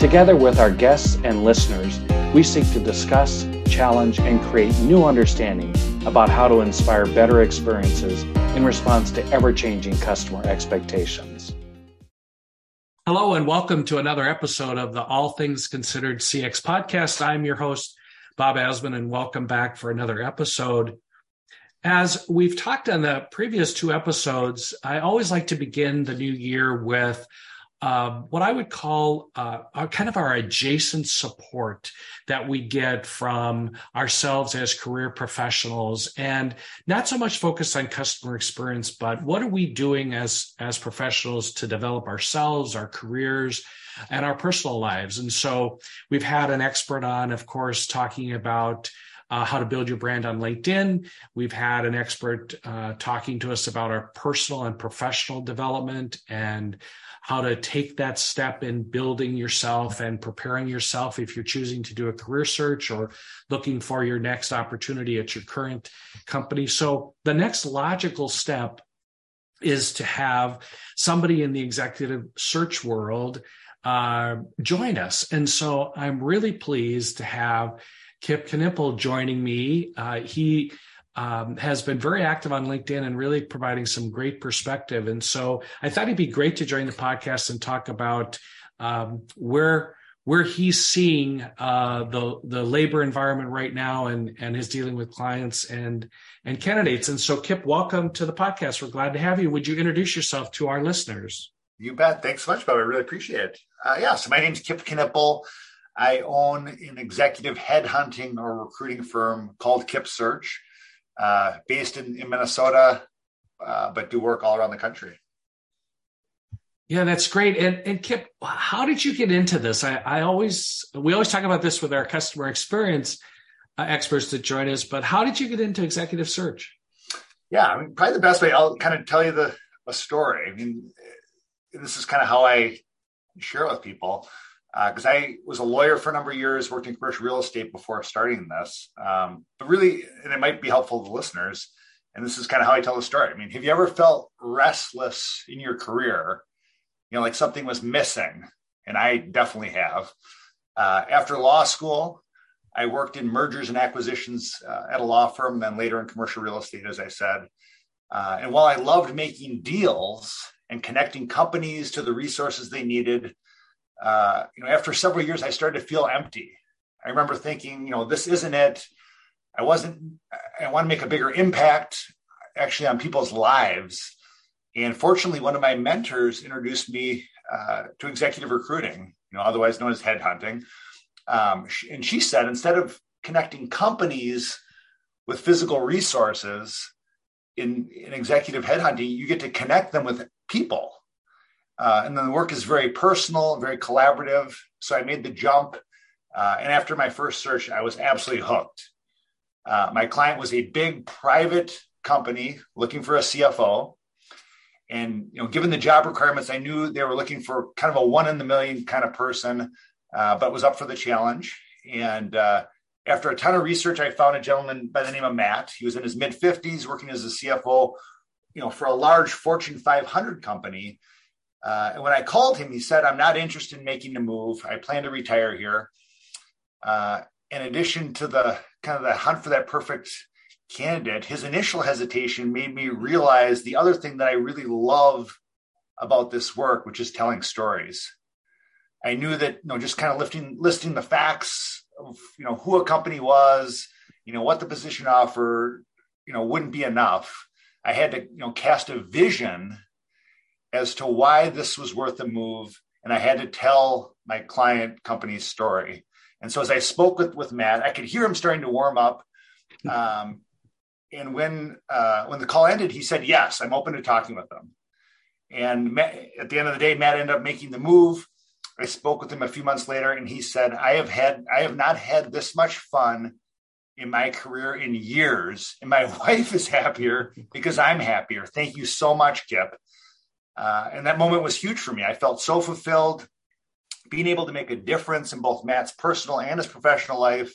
Together with our guests and listeners, we seek to discuss, challenge, and create new understanding about how to inspire better experiences in response to ever changing customer expectations. Hello, and welcome to another episode of the All Things Considered CX podcast. I'm your host, Bob Azman, and welcome back for another episode. As we've talked on the previous two episodes, I always like to begin the new year with um, what I would call uh, our, kind of our adjacent support that we get from ourselves as career professionals, and not so much focused on customer experience, but what are we doing as as professionals to develop ourselves, our careers, and our personal lives. And so we've had an expert on, of course, talking about. Uh, how to build your brand on LinkedIn. We've had an expert uh, talking to us about our personal and professional development and how to take that step in building yourself and preparing yourself if you're choosing to do a career search or looking for your next opportunity at your current company. So the next logical step is to have somebody in the executive search world uh, join us. And so I'm really pleased to have Kip Knipple joining me. Uh, he um, has been very active on LinkedIn and really providing some great perspective. And so I thought it'd be great to join the podcast and talk about um, where where he's seeing uh, the the labor environment right now and and his dealing with clients and and candidates. And so, Kip, welcome to the podcast. We're glad to have you. Would you introduce yourself to our listeners? You bet. Thanks so much, Bob. I really appreciate it. Uh, yeah. So my name is Kip Knipple. I own an executive headhunting or recruiting firm called Kip Search uh, based in, in Minnesota, uh, but do work all around the country. Yeah, that's great. And, and Kip, how did you get into this? I, I always, we always talk about this with our customer experience uh, experts that join us, but how did you get into executive search? Yeah, I mean, probably the best way I'll kind of tell you the a story. I mean, this is kind of how I share with people because uh, I was a lawyer for a number of years, worked in commercial real estate before starting this. Um, but really, and it might be helpful to listeners, and this is kind of how I tell the story. I mean, have you ever felt restless in your career? You know, like something was missing, and I definitely have. Uh, after law school, I worked in mergers and acquisitions uh, at a law firm, then later in commercial real estate, as I said. Uh, and while I loved making deals and connecting companies to the resources they needed, uh, you know, after several years, I started to feel empty. I remember thinking, you know, this isn't it. I wasn't, I want to make a bigger impact actually on people's lives. And fortunately, one of my mentors introduced me uh, to executive recruiting, you know, otherwise known as headhunting. Um, and she said, instead of connecting companies with physical resources in, in executive headhunting, you get to connect them with people uh, and then the work is very personal, very collaborative. So I made the jump. Uh, and after my first search, I was absolutely hooked. Uh, my client was a big private company looking for a CFO. And you know, given the job requirements, I knew they were looking for kind of a one in the million kind of person, uh, but was up for the challenge. And uh, after a ton of research, I found a gentleman by the name of Matt. He was in his mid 50s, working as a CFO, you know, for a large Fortune 500 company uh, and when I called him, he said, I'm not interested in making the move. I plan to retire here. Uh, in addition to the kind of the hunt for that perfect candidate, his initial hesitation made me realize the other thing that I really love about this work, which is telling stories. I knew that, you know, just kind of lifting, listing the facts of, you know, who a company was, you know, what the position offered, you know, wouldn't be enough. I had to, you know, cast a vision as to why this was worth the move. And I had to tell my client company's story. And so as I spoke with, with Matt, I could hear him starting to warm up. Um, and when uh, when the call ended, he said, "Yes, I'm open to talking with them." And Matt, at the end of the day, Matt ended up making the move. I spoke with him a few months later, and he said, "I have had, I have not had this much fun in my career in years, and my wife is happier because I'm happier. Thank you so much, Kip." Uh, and that moment was huge for me. I felt so fulfilled, being able to make a difference in both Matt's personal and his professional life.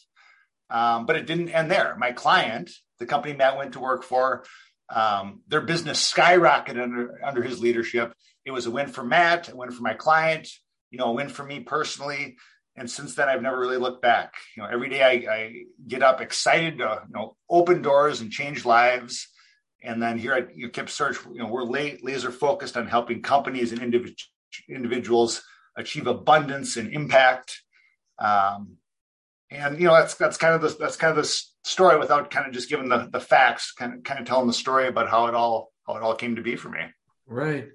Um, but it didn't end there. My client, the company Matt went to work for, um, their business skyrocketed under under his leadership. It was a win for Matt, a win for my client, you know, a win for me personally. And since then, I've never really looked back. You know, every day I, I get up excited to you know open doors and change lives. And then here at you know, Kip Search, you know, we're late, laser focused on helping companies and individ- individuals achieve abundance and impact. Um, and you know that's that's kind of the that's kind of the story without kind of just giving the the facts, kind of kind of telling the story about how it all how it all came to be for me. Right.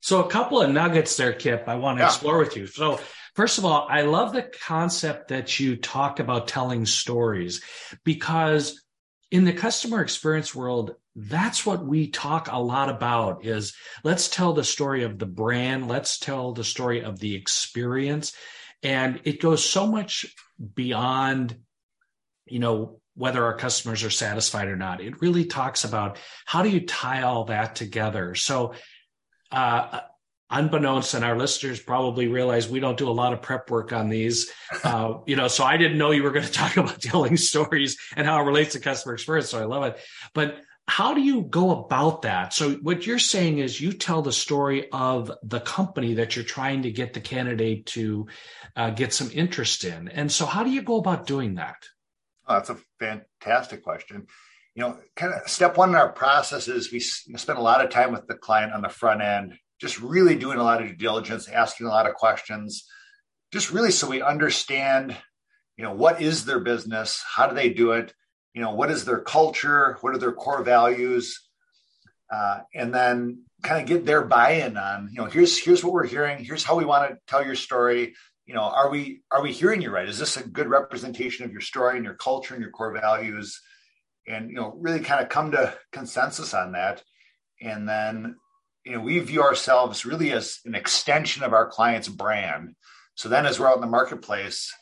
So a couple of nuggets there, Kip. I want to yeah. explore with you. So first of all, I love the concept that you talk about telling stories because in the customer experience world that's what we talk a lot about is let's tell the story of the brand let's tell the story of the experience. And it goes so much beyond you know whether our customers are satisfied or not. It really talks about how do you tie all that together. So uh, unbeknownst and our listeners probably realize we don't do a lot of prep work on these. Uh, you know so i didn't know you were going to talk about telling stories and how it relates to customer experience so i love it. But how do you go about that? So what you're saying is you tell the story of the company that you're trying to get the candidate to uh, get some interest in. And so how do you go about doing that? Oh, that's a fantastic question. You know kind of step one in our process is we spend a lot of time with the client on the front end just really doing a lot of due diligence, asking a lot of questions, just really so we understand, you know, what is their business? How do they do it? You know, what is their culture? What are their core values? Uh, and then kind of get their buy-in on, you know, here's here's what we're hearing. Here's how we want to tell your story. You know, are we are we hearing you right? Is this a good representation of your story and your culture and your core values? And you know, really kind of come to consensus on that. And then you know, we view ourselves really as an extension of our client's brand. So then, as we're out in the marketplace,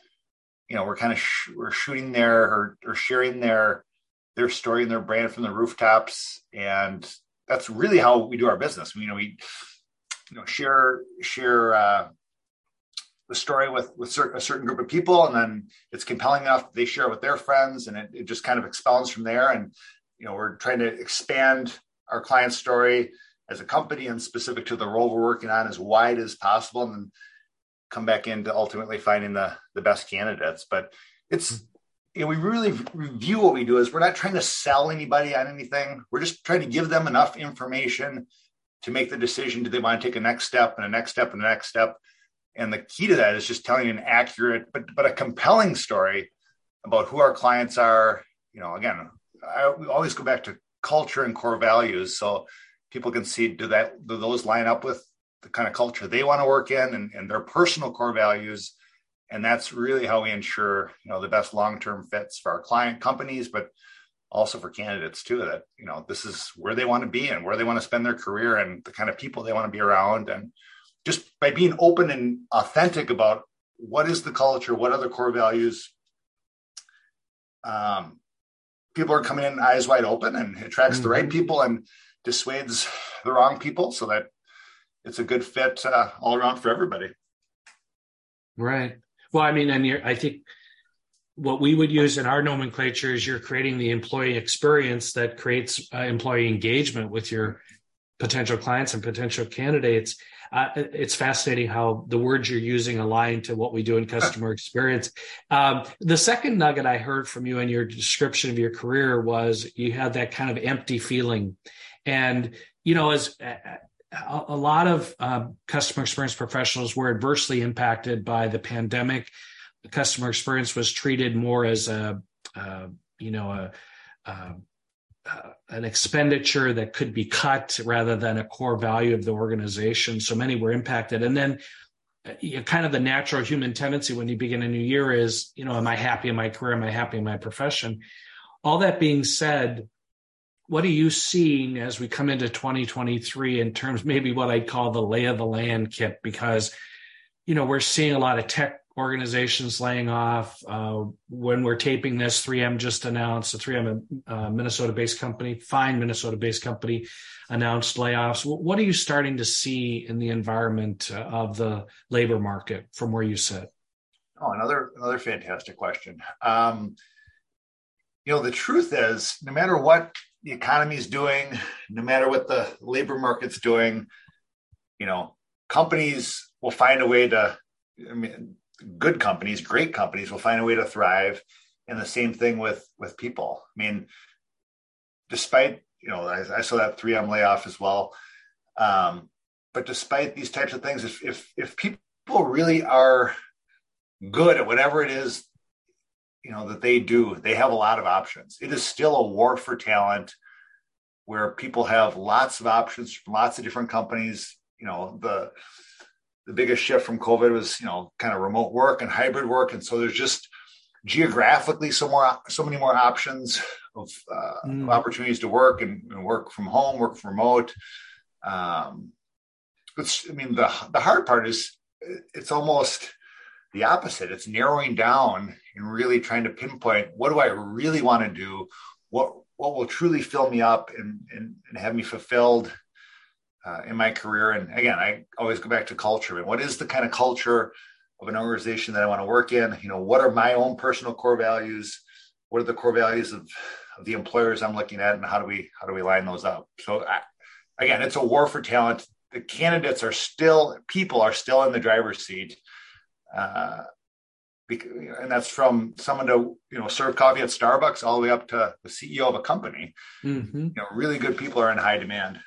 you know, we're kind of sh- we're shooting their or, or sharing their their story and their brand from the rooftops, and that's really how we do our business. We, you know, we you know share share uh, the story with with a certain group of people, and then it's compelling enough they share it with their friends, and it, it just kind of expounds from there. And you know, we're trying to expand our client's story as a company and specific to the role we're working on as wide as possible and then come back into ultimately finding the the best candidates. But it's you know we really review what we do is we're not trying to sell anybody on anything. We're just trying to give them enough information to make the decision do they want to take a next step and a next step and a next step? And the key to that is just telling an accurate but but a compelling story about who our clients are. You know again I, we always go back to culture and core values. So people can see do that do those line up with the kind of culture they want to work in and, and their personal core values and that's really how we ensure you know the best long-term fits for our client companies but also for candidates too that you know this is where they want to be and where they want to spend their career and the kind of people they want to be around and just by being open and authentic about what is the culture what are the core values um, people are coming in eyes wide open and attracts mm-hmm. the right mm-hmm. people and dissuades the wrong people so that it's a good fit uh, all around for everybody. Right. Well, I mean, and I think what we would use in our nomenclature is you're creating the employee experience that creates uh, employee engagement with your potential clients and potential candidates. Uh, it's fascinating how the words you're using align to what we do in customer experience. Um, the second nugget I heard from you in your description of your career was you had that kind of empty feeling and, you know, as a, a lot of uh, customer experience professionals were adversely impacted by the pandemic, the customer experience was treated more as a, uh, you know, a, a uh, an expenditure that could be cut rather than a core value of the organization. So many were impacted. And then you know, kind of the natural human tendency when you begin a new year is, you know, am I happy in my career? Am I happy in my profession? All that being said, what are you seeing as we come into 2023 in terms maybe what I'd call the lay of the land Kip? Because you know, we're seeing a lot of tech organizations laying off. Uh, when we're taping this, 3M just announced a 3M uh, Minnesota-based company, fine Minnesota-based company, announced layoffs. What are you starting to see in the environment uh, of the labor market from where you sit? Oh, another another fantastic question. Um, you know, the truth is, no matter what the economy is doing, no matter what the labor market's doing, you know, companies will find a way to. I mean, good companies, great companies will find a way to thrive. And the same thing with with people. I mean, despite you know, I, I saw that 3M layoff as well. Um, but despite these types of things, if if if people really are good at whatever it is, you know, that they do, they have a lot of options. It is still a war for talent where people have lots of options from lots of different companies. You know, the the biggest shift from COVID was, you know, kind of remote work and hybrid work. And so there's just geographically so more, so many more options of, uh, mm. of opportunities to work and, and, work from home, work from remote. Um, it's, I mean, the, the hard part is it's almost the opposite. It's narrowing down and really trying to pinpoint what do I really want to do? What, what will truly fill me up and, and, and have me fulfilled uh, in my career. And again, I always go back to culture and what is the kind of culture of an organization that I want to work in? You know, what are my own personal core values? What are the core values of, of the employers I'm looking at, and how do we how do we line those up? So, I, again, it's a war for talent. The candidates are still people are still in the driver's seat. Uh, and that's from someone to you know serve coffee at Starbucks all the way up to the CEO of a company. Mm-hmm. You know, really good people are in high demand.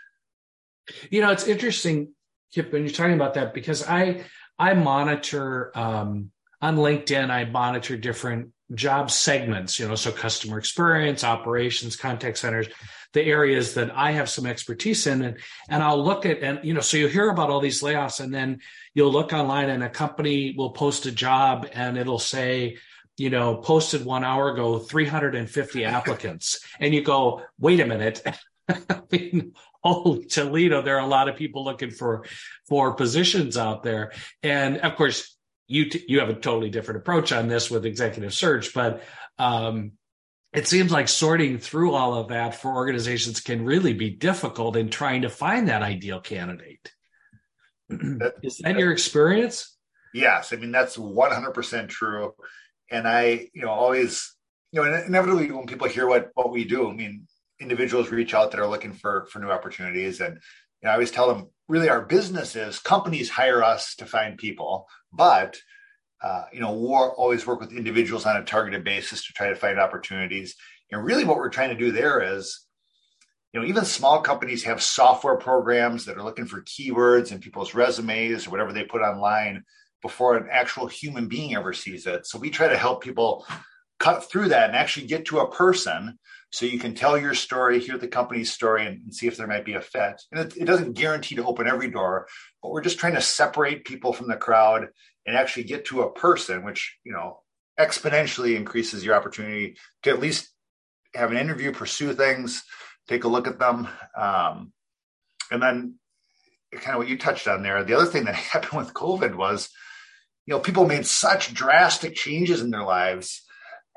You know, it's interesting, Kip, when you're talking about that because I I monitor um, on LinkedIn. I monitor different job segments. You know, so customer experience, operations, contact centers, the areas that I have some expertise in, and and I'll look at and you know, so you hear about all these layoffs, and then you'll look online, and a company will post a job, and it'll say you know, posted one hour ago, 350 applicants. and you go, wait a minute. I mean, holy Toledo, there are a lot of people looking for for positions out there, and of course, you t- you have a totally different approach on this with executive search, but um, it seems like sorting through all of that for organizations can really be difficult in trying to find that ideal candidate. Is that your experience? Yes, I mean that's 100% true, and I you know always you know inevitably when people hear what what we do, I mean individuals reach out that are looking for for new opportunities and you know, I always tell them really our business is companies hire us to find people, but uh, you know, we always work with individuals on a targeted basis to try to find opportunities. And really, what we're trying to do there is, you know, even small companies have software programs that are looking for keywords in people's resumes or whatever they put online before an actual human being ever sees it. So we try to help people cut through that and actually get to a person so you can tell your story, hear the company's story, and, and see if there might be a fit. And it, it, doesn't guarantee to open every door, but we're just trying to separate people from the crowd and actually get to a person, which you know exponentially increases your opportunity to at least have an interview, pursue things, take a look at them, um, and then kind of what you touched on there. The other thing that happened with COVID was, you know, people made such drastic changes in their lives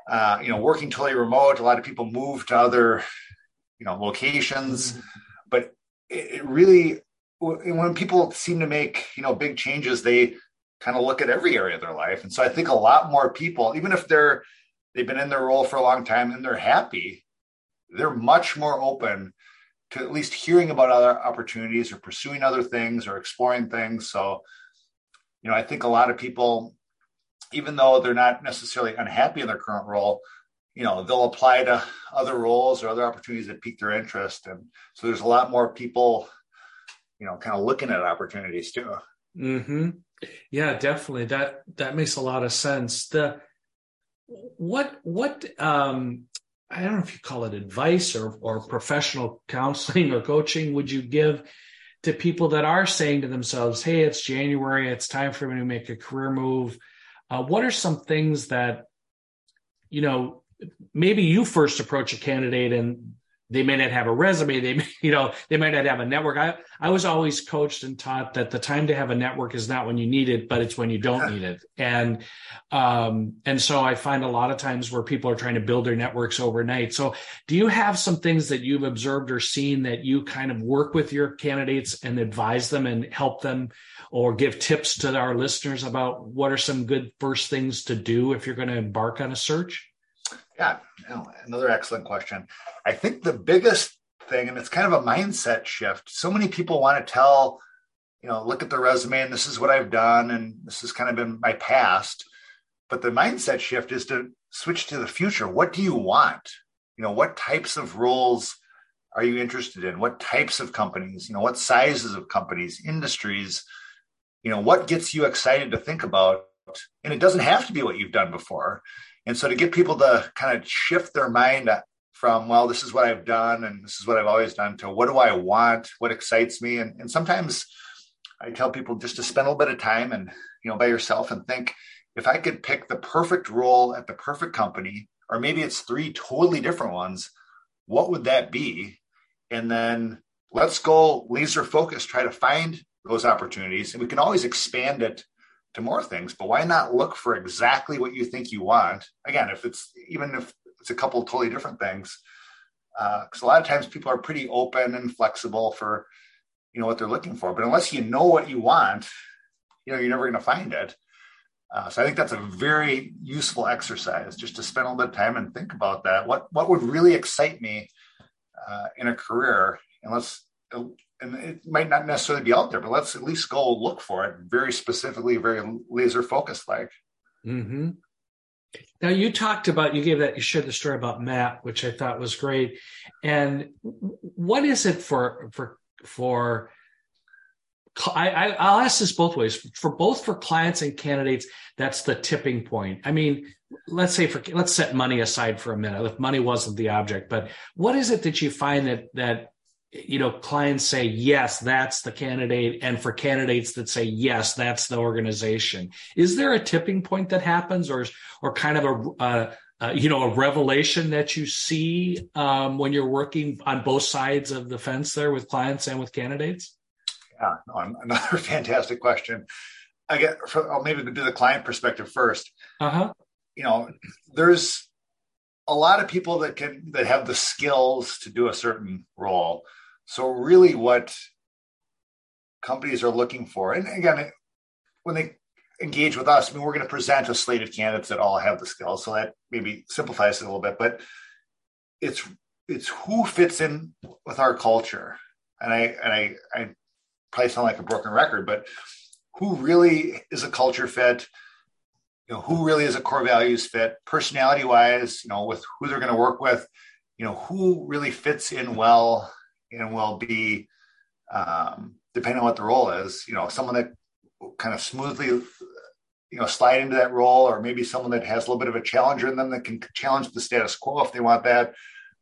uh, you know, working totally remote. A lot of people move to other, you know, locations, mm-hmm. but it, it really, when people seem to make, you know, big changes, they kind of look at every area of their life. And so I think a lot more people, even if they're, they've been in their role for a long time and they're happy, they're much more open to at least hearing about other opportunities or pursuing other things or exploring things. So, you know, I think a lot of people even though they're not necessarily unhappy in their current role, you know, they'll apply to other roles or other opportunities that pique their interest. And so there's a lot more people, you know, kind of looking at opportunities too. Hmm. Yeah, definitely. That that makes a lot of sense. The what what um I don't know if you call it advice or or professional counseling or coaching would you give to people that are saying to themselves, "Hey, it's January. It's time for me to make a career move." Uh, what are some things that, you know, maybe you first approach a candidate and they may not have a resume they may, you know they might not have a network. I i was always coached and taught that the time to have a network is not when you need it but it's when you don't need it. And um and so i find a lot of times where people are trying to build their networks overnight. So do you have some things that you've observed or seen that you kind of work with your candidates and advise them and help them or give tips to our listeners about what are some good first things to do if you're going to embark on a search yeah, another excellent question. I think the biggest thing, and it's kind of a mindset shift. So many people want to tell, you know, look at the resume and this is what I've done and this has kind of been my past. But the mindset shift is to switch to the future. What do you want? You know, what types of roles are you interested in? What types of companies? You know, what sizes of companies, industries? You know, what gets you excited to think about? And it doesn't have to be what you've done before. And so to get people to kind of shift their mind from, well, this is what I've done and this is what I've always done to what do I want? What excites me? And, and sometimes I tell people just to spend a little bit of time and, you know, by yourself and think if I could pick the perfect role at the perfect company, or maybe it's three totally different ones, what would that be? And then let's go laser focus, try to find those opportunities. And we can always expand it to more things, but why not look for exactly what you think you want? Again, if it's even if it's a couple totally different things, because uh, a lot of times people are pretty open and flexible for you know what they're looking for. But unless you know what you want, you know you're never going to find it. Uh, so I think that's a very useful exercise, just to spend a little bit of time and think about that. What what would really excite me uh, in a career? And let's and it might not necessarily be out there, but let's at least go look for it very specifically, very laser focused like. Mm-hmm. Now you talked about you gave that you shared the story about Matt, which I thought was great. And what is it for for for I, I will ask this both ways for both for clients and candidates. That's the tipping point. I mean, let's say for let's set money aside for a minute. If money wasn't the object, but what is it that you find that that you know clients say yes that's the candidate and for candidates that say yes that's the organization. Is there a tipping point that happens or or kind of a uh, uh, you know a revelation that you see um, when you're working on both sides of the fence there with clients and with candidates? Yeah no, another fantastic question. I get i'll maybe do the client perspective first. Uh-huh. You know there's a lot of people that can that have the skills to do a certain role so really what companies are looking for, and again, when they engage with us, I mean, we're going to present a slate of candidates that all have the skills. So that maybe simplifies it a little bit, but it's it's who fits in with our culture. And I and I I probably sound like a broken record, but who really is a culture fit? You know, who really is a core values fit, personality wise, you know, with who they're going to work with, you know, who really fits in well and will be, um, depending on what the role is, you know, someone that kind of smoothly, you know, slide into that role, or maybe someone that has a little bit of a challenger in them that can challenge the status quo if they want that.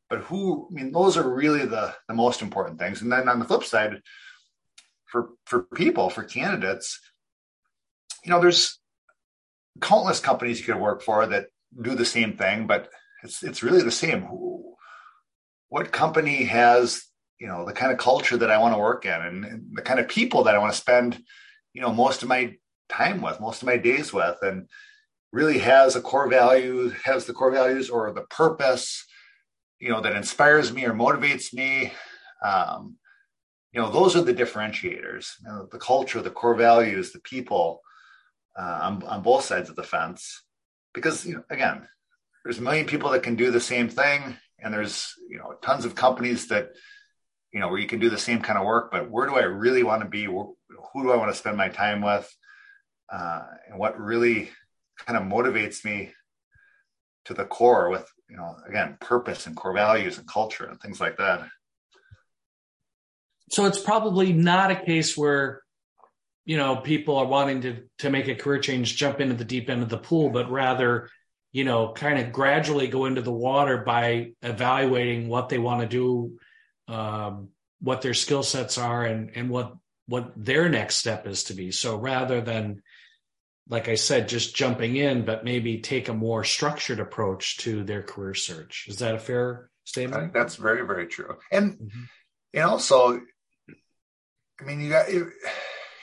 But who, I mean, those are really the the most important things. And then on the flip side, for for people, for candidates, you know, there's countless companies you could work for that do the same thing, but it's it's really the same. Who what company has you know the kind of culture that I want to work in and, and the kind of people that I want to spend you know most of my time with, most of my days with, and really has a core value, has the core values or the purpose, you know, that inspires me or motivates me. Um, you know, those are the differentiators. You know, the culture, the core values, the people uh, on, on both sides of the fence. Because you know, again, there's a million people that can do the same thing, and there's you know tons of companies that you know, where you can do the same kind of work, but where do I really want to be? Who do I want to spend my time with? Uh, and what really kind of motivates me to the core with, you know, again, purpose and core values and culture and things like that. So it's probably not a case where, you know, people are wanting to to make a career change, jump into the deep end of the pool, but rather, you know, kind of gradually go into the water by evaluating what they want to do um, what their skill sets are and and what what their next step is to be. So rather than like I said, just jumping in, but maybe take a more structured approach to their career search. Is that a fair statement? That's very, very true. And mm-hmm. and also, I mean, you got you,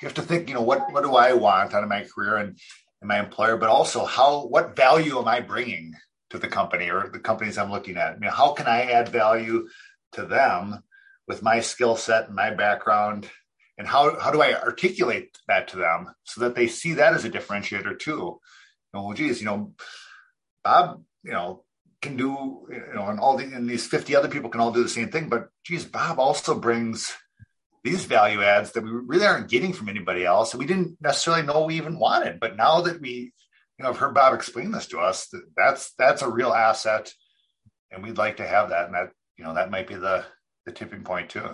have to think. You know, what what do I want out of my career and, and my employer, but also how what value am I bringing to the company or the companies I'm looking at? I mean, how can I add value to them with my skill set and my background? And how how do I articulate that to them so that they see that as a differentiator too? Know, well, geez, you know, Bob, you know, can do, you know, and all the, and these 50 other people can all do the same thing. But geez, Bob also brings these value adds that we really aren't getting from anybody else. And we didn't necessarily know we even wanted. But now that we, you know, have heard Bob explain this to us, that's, that's a real asset. And we'd like to have that. And that, you know, that might be the, the tipping point too.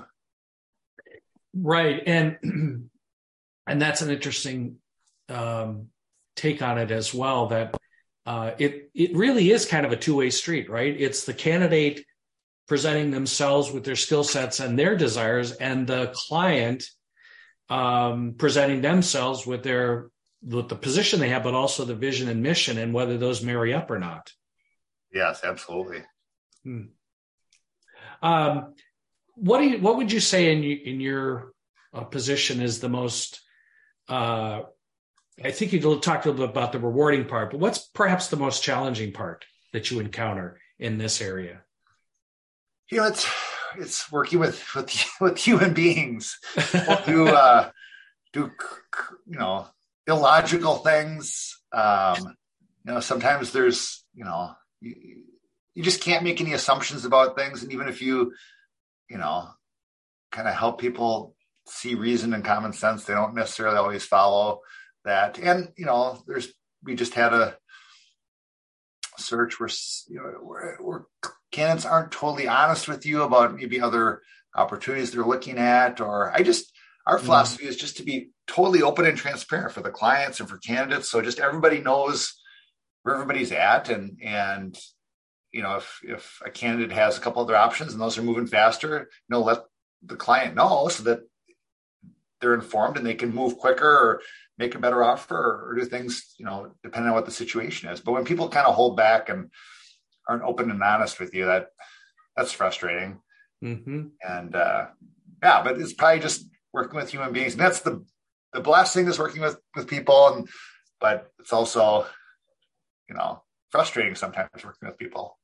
Right. And, and that's an interesting um, take on it as well that uh, it it really is kind of a two way street, right? It's the candidate presenting themselves with their skill sets and their desires, and the client um, presenting themselves with their with the position they have, but also the vision and mission, and whether those marry up or not. Yes, absolutely. Hmm. Um, what do you, what would you say in in your uh, position is the most uh, I think you talked a little bit about the rewarding part, but what's perhaps the most challenging part that you encounter in this area? You know, it's it's working with with with human beings. who uh, do you know illogical things? Um, you know, sometimes there's you know you, just can't make any assumptions about things, and even if you you know kind of help people see reason and common sense, they don't necessarily always follow that. And you know, there's we just had a search where you know where, where candidates aren't totally honest with you about maybe other opportunities they're looking at, or I just our mm-hmm. philosophy is just to be totally open and transparent for the clients and for candidates, so just everybody knows where everybody's at, and and you know if if a candidate has a couple other options and those are moving faster, you know let the client know so that they're informed and they can move quicker or make a better offer or, or do things, you know, depending on what the situation is. But when people kind of hold back and aren't open and honest with you, that that's frustrating. Mm-hmm. And uh, yeah, but it's probably just working with human beings. And that's the the blessing is working with with people, and but it's also, you know, frustrating sometimes working with people.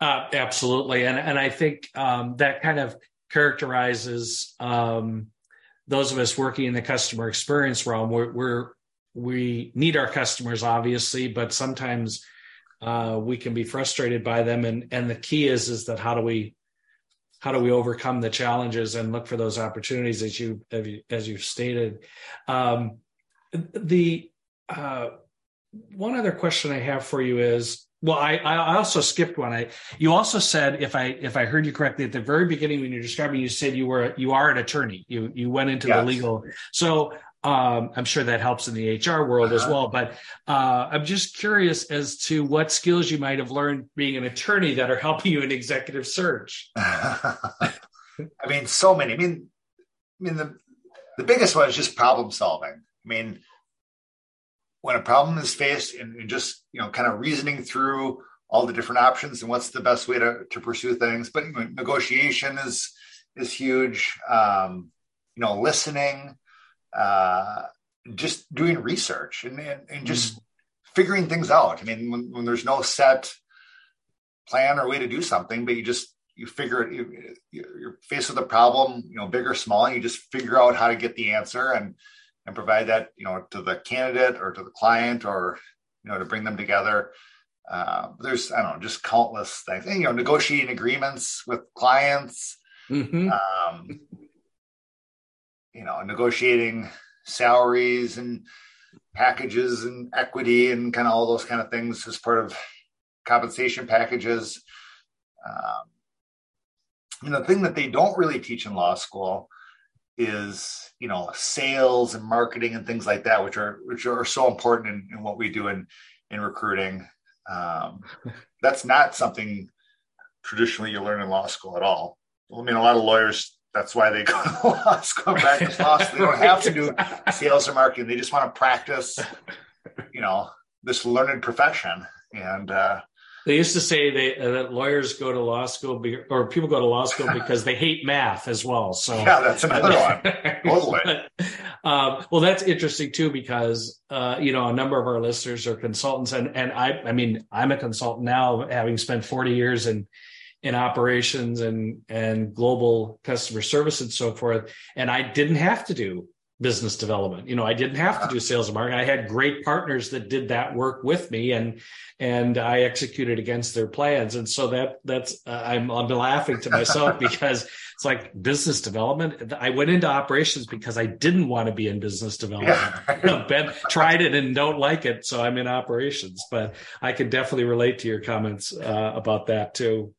Uh, absolutely, and and I think um, that kind of characterizes um, those of us working in the customer experience realm. We're, we're we need our customers, obviously, but sometimes uh, we can be frustrated by them. And and the key is is that how do we how do we overcome the challenges and look for those opportunities as you as you've stated. Um, the uh, one other question I have for you is well, I, I also skipped one. I you also said if I if I heard you correctly at the very beginning when you're describing, you said you were you are an attorney. You you went into yes. the legal. So um, I'm sure that helps in the HR world uh-huh. as well. But uh, I'm just curious as to what skills you might have learned being an attorney that are helping you in executive search. I mean, so many. I mean, I mean the the biggest one is just problem solving. I mean, when a problem is faced and, and, just you know kind of reasoning through all the different options and what's the best way to, to pursue things. But you know, negotiation is is huge. Um, you know listening uh, just doing research and, and, and just mm. figuring things out. I mean when, when there's no set plan or way to do something but you just you figure it you, you're faced with a problem you know big or small and you just figure out how to get the answer. And and provide that you know to the candidate or to the client or you know to bring them together. Uh, there's i don't know just countless things. And, you know negotiating agreements with clients mm-hmm. um, you know negotiating salaries and packages and equity and kind of all those kind of things as part of compensation packages. Um, and the thing that they don't really teach in law school is you know sales and marketing and things like that which are which are so important in, in what we do in in recruiting. Um, that's not something traditionally you learn in law school at all. I mean a lot of lawyers that's why they go to law school practice law school. they don't have to do sales or marketing. They just want to practice you know this learned profession. And uh They used to say they, uh, that lawyers go to law school be, or people go to law school because they hate math as well. So yeah, that's another one. Totally. um, well, that's interesting too because uh, you know a number of our listeners are consultants, and and I I mean I'm a consultant now, having spent 40 years in in operations and and global customer service and so forth, and I didn't have to do business development. You know, I didn't have to do sales and marketing. I had great partners that did that work with me and and I executed against their plans. And so that that's uh, I'm I'm laughing to myself because it's like business development. I went into operations because I didn't want to be in business development. Yeah. you know, ben tried it and don't like it, so I'm in operations. But I can definitely relate to your comments uh, about that too.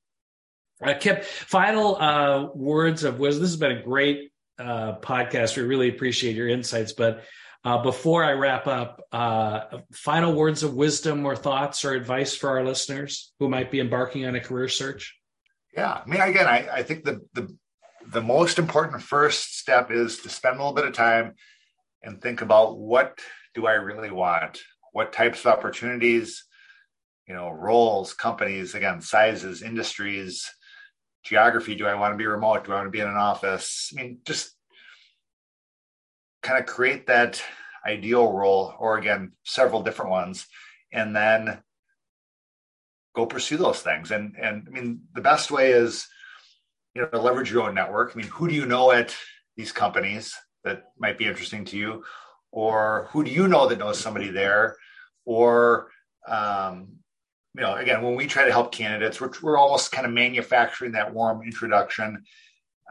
Uh, Kip, final uh, words of wisdom. This has been a great uh, podcast. We really appreciate your insights. But uh, before I wrap up, uh, final words of wisdom or thoughts or advice for our listeners who might be embarking on a career search? Yeah, I mean, again, I, I think the, the the most important first step is to spend a little bit of time and think about what do I really want? What types of opportunities, you know, roles, companies, again, sizes, industries, geography do i want to be remote? Do i want to be in an office? I mean just kind of create that ideal role or again several different ones and then go pursue those things. And and i mean the best way is you know leverage your own network. I mean who do you know at these companies that might be interesting to you? Or who do you know that knows somebody there? Or um, you know, again, when we try to help candidates, we're, we're almost kind of manufacturing that warm introduction.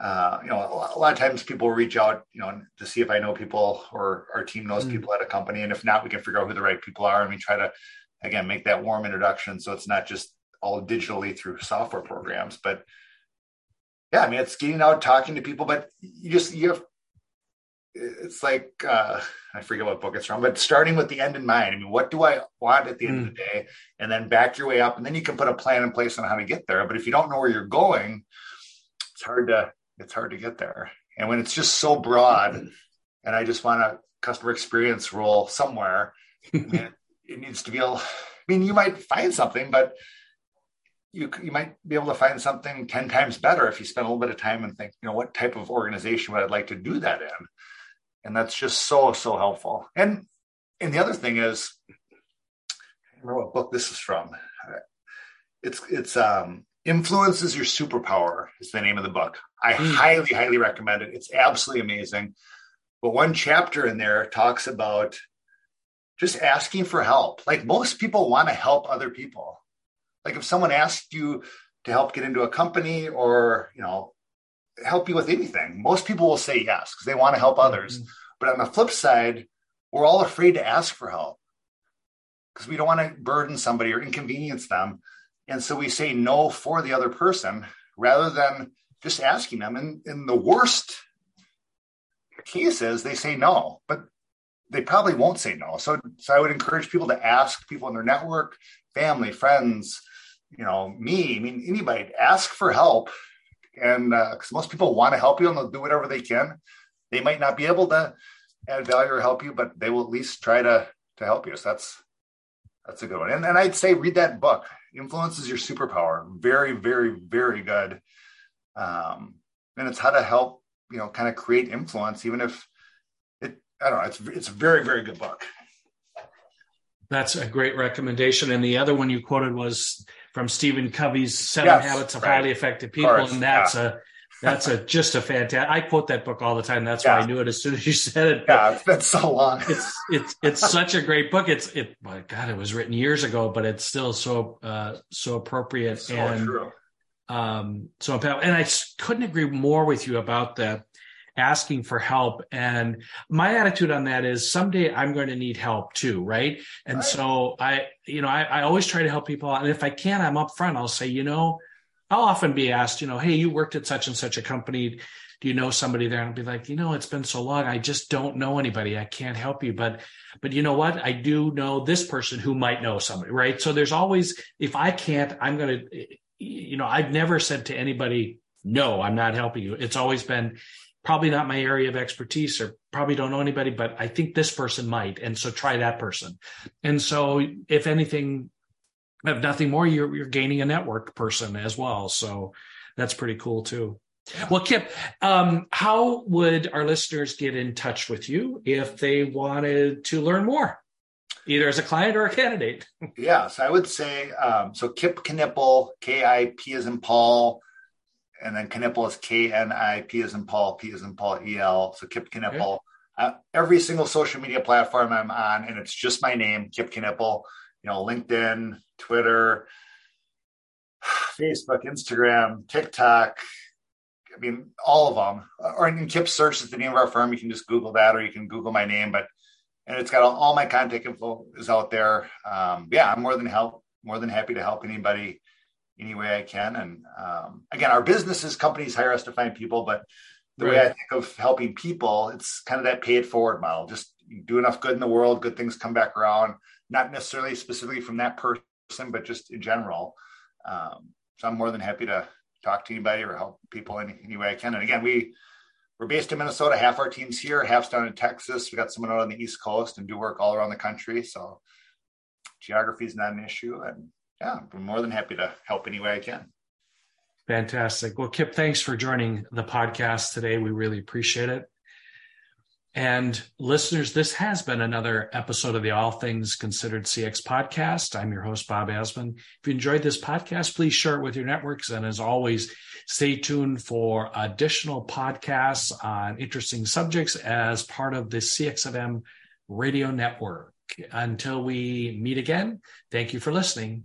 Uh, you know, a lot of times people reach out, you know, to see if I know people or our team knows mm. people at a company. And if not, we can figure out who the right people are. And we try to, again, make that warm introduction. So it's not just all digitally through software programs, but yeah, I mean, it's getting out, talking to people, but you just, you have it's like uh, I forget what book it's from, but starting with the end in mind. I mean, what do I want at the end mm. of the hmm. day, and then back your way up, and then you can put a plan in place on how to get there. But if you don't know where you're going, it's hard to it's hard to get there. And when it's just so broad, and I just want a customer experience role somewhere, I mean, it, it needs to be. Able, I mean, you might find something, but you you might be able to find something 10 times better if you spend a little bit of time and think you know what type of organization would i like to do that in and that's just so so helpful. And and the other thing is i remember what book this is from. It's it's um influence is your superpower is the name of the book. I mm. highly highly recommend it. It's absolutely amazing. But one chapter in there talks about just asking for help. Like most people want to help other people. Like if someone asked you to help get into a company or you know help you with anything. Most people will say yes because they want to help others. Mm-hmm. But on the flip side, we're all afraid to ask for help because we don't want to burden somebody or inconvenience them. And so we say no for the other person rather than just asking them. And in the worst cases, they say no, but they probably won't say no. So, so I would encourage people to ask people in their network, family, friends, you know, me, I mean, anybody, ask for help and because uh, most people want to help you and they'll do whatever they can. They might not be able to add value or help you, but they will at least try to to help you. So that's that's a good one. And, and I'd say read that book. Influence is your superpower. Very, very, very good. Um, and it's how to help you know kind of create influence, even if it. I don't know. It's it's a very, very good book. That's a great recommendation. And the other one you quoted was from Stephen Covey's Seven yes, Habits of right. Highly Effective People, and that's yeah. a that's a just a fantastic. I quote that book all the time. That's yeah. why I knew it as soon as you said it. Yeah, it's been so long. it's it's it's such a great book. It's it. My God, it was written years ago, but it's still so uh, so appropriate so and true. um so And I couldn't agree more with you about that asking for help. And my attitude on that is someday I'm going to need help too, right? And right. so I, you know, I, I always try to help people out. And if I can, I'm upfront. I'll say, you know, I'll often be asked, you know, hey, you worked at such and such a company. Do you know somebody there? And I'll be like, you know, it's been so long. I just don't know anybody. I can't help you. But, but you know what? I do know this person who might know somebody, right? So there's always, if I can't, I'm going to, you know, I've never said to anybody, no, I'm not helping you. It's always been, probably not my area of expertise or probably don't know anybody, but I think this person might. And so try that person. And so if anything, if nothing more, you're you're gaining a network person as well. So that's pretty cool too. Well, Kip, um, how would our listeners get in touch with you if they wanted to learn more, either as a client or a candidate? yes, I would say um, so. Kip Knipple, K I P as in Paul, and then Knipple is K N I P is in Paul, P as in Paul E L. So Kip Knipple. Uh, every single social media platform I'm on, and it's just my name, Kip Knipple. You know, LinkedIn, Twitter, Facebook, Instagram, TikTok, I mean, all of them. Or in Kip Search is the name of our firm. You can just Google that, or you can Google my name. But and it's got all, all my contact info is out there. Um, yeah, I'm more than help, more than happy to help anybody any way I can. And um, again, our businesses, companies hire us to find people, but the right. way I think of helping people, it's kind of that pay it forward model. Just do enough good in the world, good things come back around. Not necessarily specifically from that person, but just in general. Um, so I'm more than happy to talk to anybody or help people any, any way I can. And again, we we're based in Minnesota. Half our team's here, half's down in Texas. We got someone out on the East Coast and do work all around the country. So geography is not an issue. And yeah, I'm more than happy to help any way I can. Fantastic. Well, Kip, thanks for joining the podcast today. We really appreciate it. And listeners, this has been another episode of the All Things Considered CX podcast. I'm your host, Bob Azman. If you enjoyed this podcast, please share it with your networks. And as always, stay tuned for additional podcasts on interesting subjects as part of the CXFM radio network. Until we meet again, thank you for listening.